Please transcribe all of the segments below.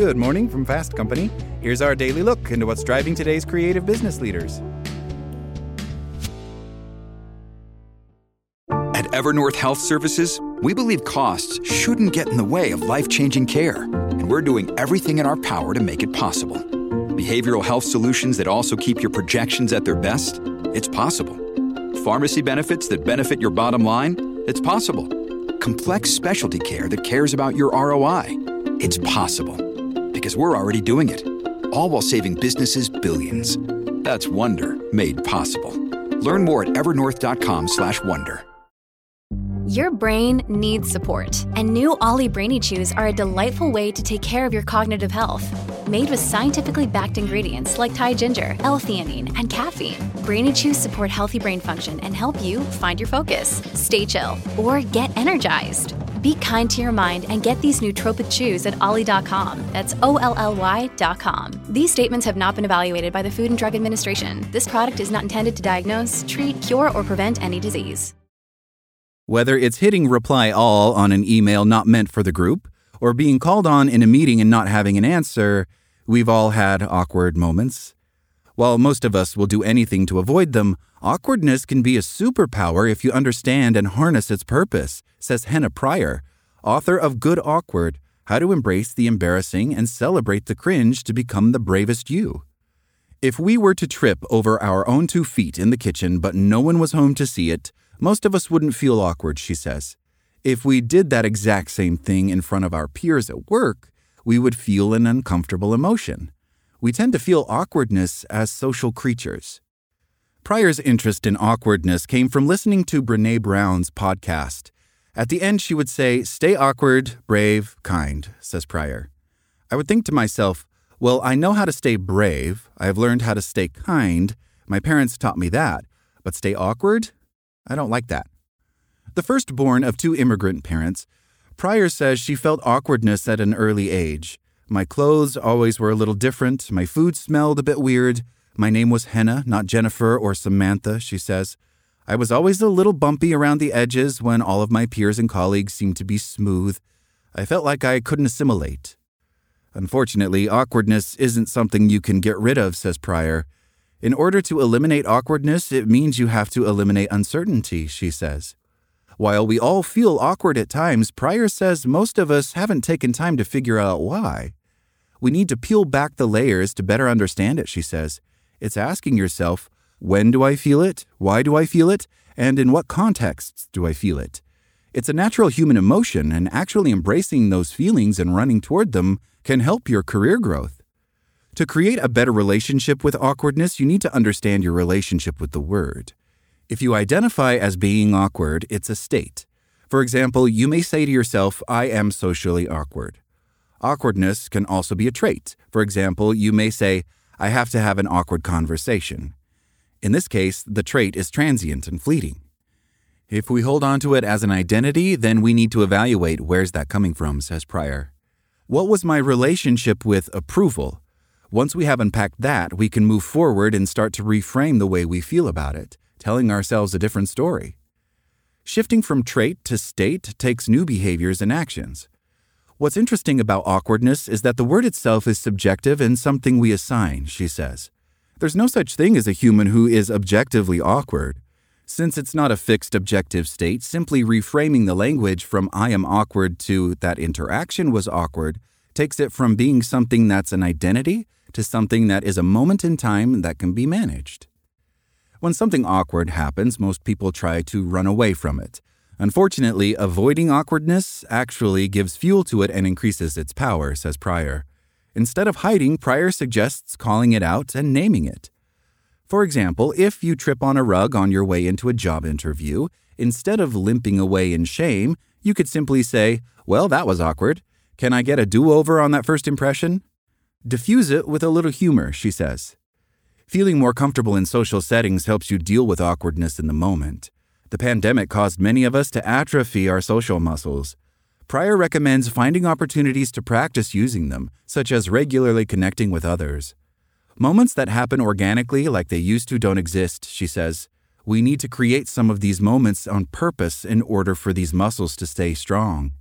Good morning from Fast Company. Here's our daily look into what's driving today's creative business leaders. At Evernorth Health Services, we believe costs shouldn't get in the way of life changing care, and we're doing everything in our power to make it possible. Behavioral health solutions that also keep your projections at their best? It's possible. Pharmacy benefits that benefit your bottom line? It's possible. Complex specialty care that cares about your ROI? It's possible. Because we're already doing it. All while saving businesses billions. That's Wonder made possible. Learn more at evernorth.com/wonder. Your brain needs support, and new OLLY Brainy Chews are a delightful way to take care of your cognitive health. Made with scientifically backed ingredients like Thai ginger, L-theanine, and caffeine, Brainy Chews support healthy brain function and help you find your focus, stay chill, or get energized. Be kind to your mind and get these nootropic chews at olly.com. That's O L L Y.com. These statements have not been evaluated by the Food and Drug Administration. This product is not intended to diagnose, treat, cure, or prevent any disease. Whether it's hitting reply all on an email not meant for the group, or being called on in a meeting and not having an answer, we've all had awkward moments. While most of us will do anything to avoid them, awkwardness can be a superpower if you understand and harness its purpose, says Henna Pryor, author of Good Awkward How to Embrace the Embarrassing and Celebrate the Cringe to Become the Bravest You. If we were to trip over our own two feet in the kitchen but no one was home to see it, most of us wouldn't feel awkward, she says. If we did that exact same thing in front of our peers at work, we would feel an uncomfortable emotion. We tend to feel awkwardness as social creatures. Pryor's interest in awkwardness came from listening to Brene Brown's podcast. At the end, she would say, Stay awkward, brave, kind, says Pryor. I would think to myself, Well, I know how to stay brave. I have learned how to stay kind. My parents taught me that. But stay awkward? I don't like that. The firstborn of two immigrant parents, Pryor says she felt awkwardness at an early age. My clothes always were a little different. My food smelled a bit weird. My name was Henna, not Jennifer or Samantha, she says. I was always a little bumpy around the edges when all of my peers and colleagues seemed to be smooth. I felt like I couldn't assimilate. Unfortunately, awkwardness isn't something you can get rid of, says Pryor. In order to eliminate awkwardness, it means you have to eliminate uncertainty, she says. While we all feel awkward at times, Pryor says most of us haven't taken time to figure out why. We need to peel back the layers to better understand it, she says. It's asking yourself, when do I feel it? Why do I feel it? And in what contexts do I feel it? It's a natural human emotion, and actually embracing those feelings and running toward them can help your career growth. To create a better relationship with awkwardness, you need to understand your relationship with the word. If you identify as being awkward, it's a state. For example, you may say to yourself, I am socially awkward. Awkwardness can also be a trait. For example, you may say, I have to have an awkward conversation. In this case, the trait is transient and fleeting. If we hold on to it as an identity, then we need to evaluate where's that coming from, says Pryor. What was my relationship with approval? Once we have unpacked that, we can move forward and start to reframe the way we feel about it, telling ourselves a different story. Shifting from trait to state takes new behaviors and actions. What's interesting about awkwardness is that the word itself is subjective and something we assign, she says. There's no such thing as a human who is objectively awkward. Since it's not a fixed objective state, simply reframing the language from I am awkward to that interaction was awkward takes it from being something that's an identity to something that is a moment in time that can be managed. When something awkward happens, most people try to run away from it. Unfortunately, avoiding awkwardness actually gives fuel to it and increases its power, says Pryor. Instead of hiding, Pryor suggests calling it out and naming it. For example, if you trip on a rug on your way into a job interview, instead of limping away in shame, you could simply say, Well, that was awkward. Can I get a do over on that first impression? Diffuse it with a little humor, she says. Feeling more comfortable in social settings helps you deal with awkwardness in the moment. The pandemic caused many of us to atrophy our social muscles. Pryor recommends finding opportunities to practice using them, such as regularly connecting with others. Moments that happen organically like they used to don't exist, she says. We need to create some of these moments on purpose in order for these muscles to stay strong.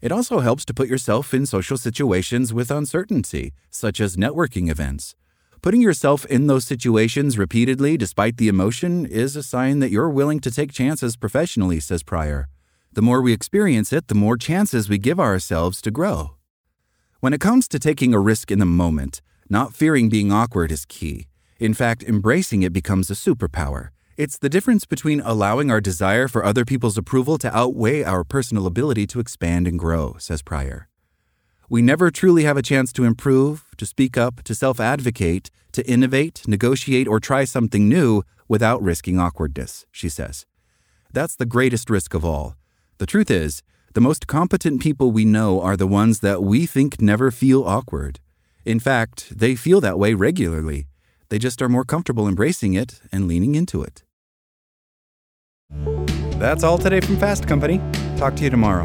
It also helps to put yourself in social situations with uncertainty, such as networking events. Putting yourself in those situations repeatedly despite the emotion is a sign that you're willing to take chances professionally, says Pryor. The more we experience it, the more chances we give ourselves to grow. When it comes to taking a risk in the moment, not fearing being awkward is key. In fact, embracing it becomes a superpower. It's the difference between allowing our desire for other people's approval to outweigh our personal ability to expand and grow, says Pryor. We never truly have a chance to improve, to speak up, to self advocate, to innovate, negotiate, or try something new without risking awkwardness, she says. That's the greatest risk of all. The truth is, the most competent people we know are the ones that we think never feel awkward. In fact, they feel that way regularly. They just are more comfortable embracing it and leaning into it. That's all today from Fast Company. Talk to you tomorrow.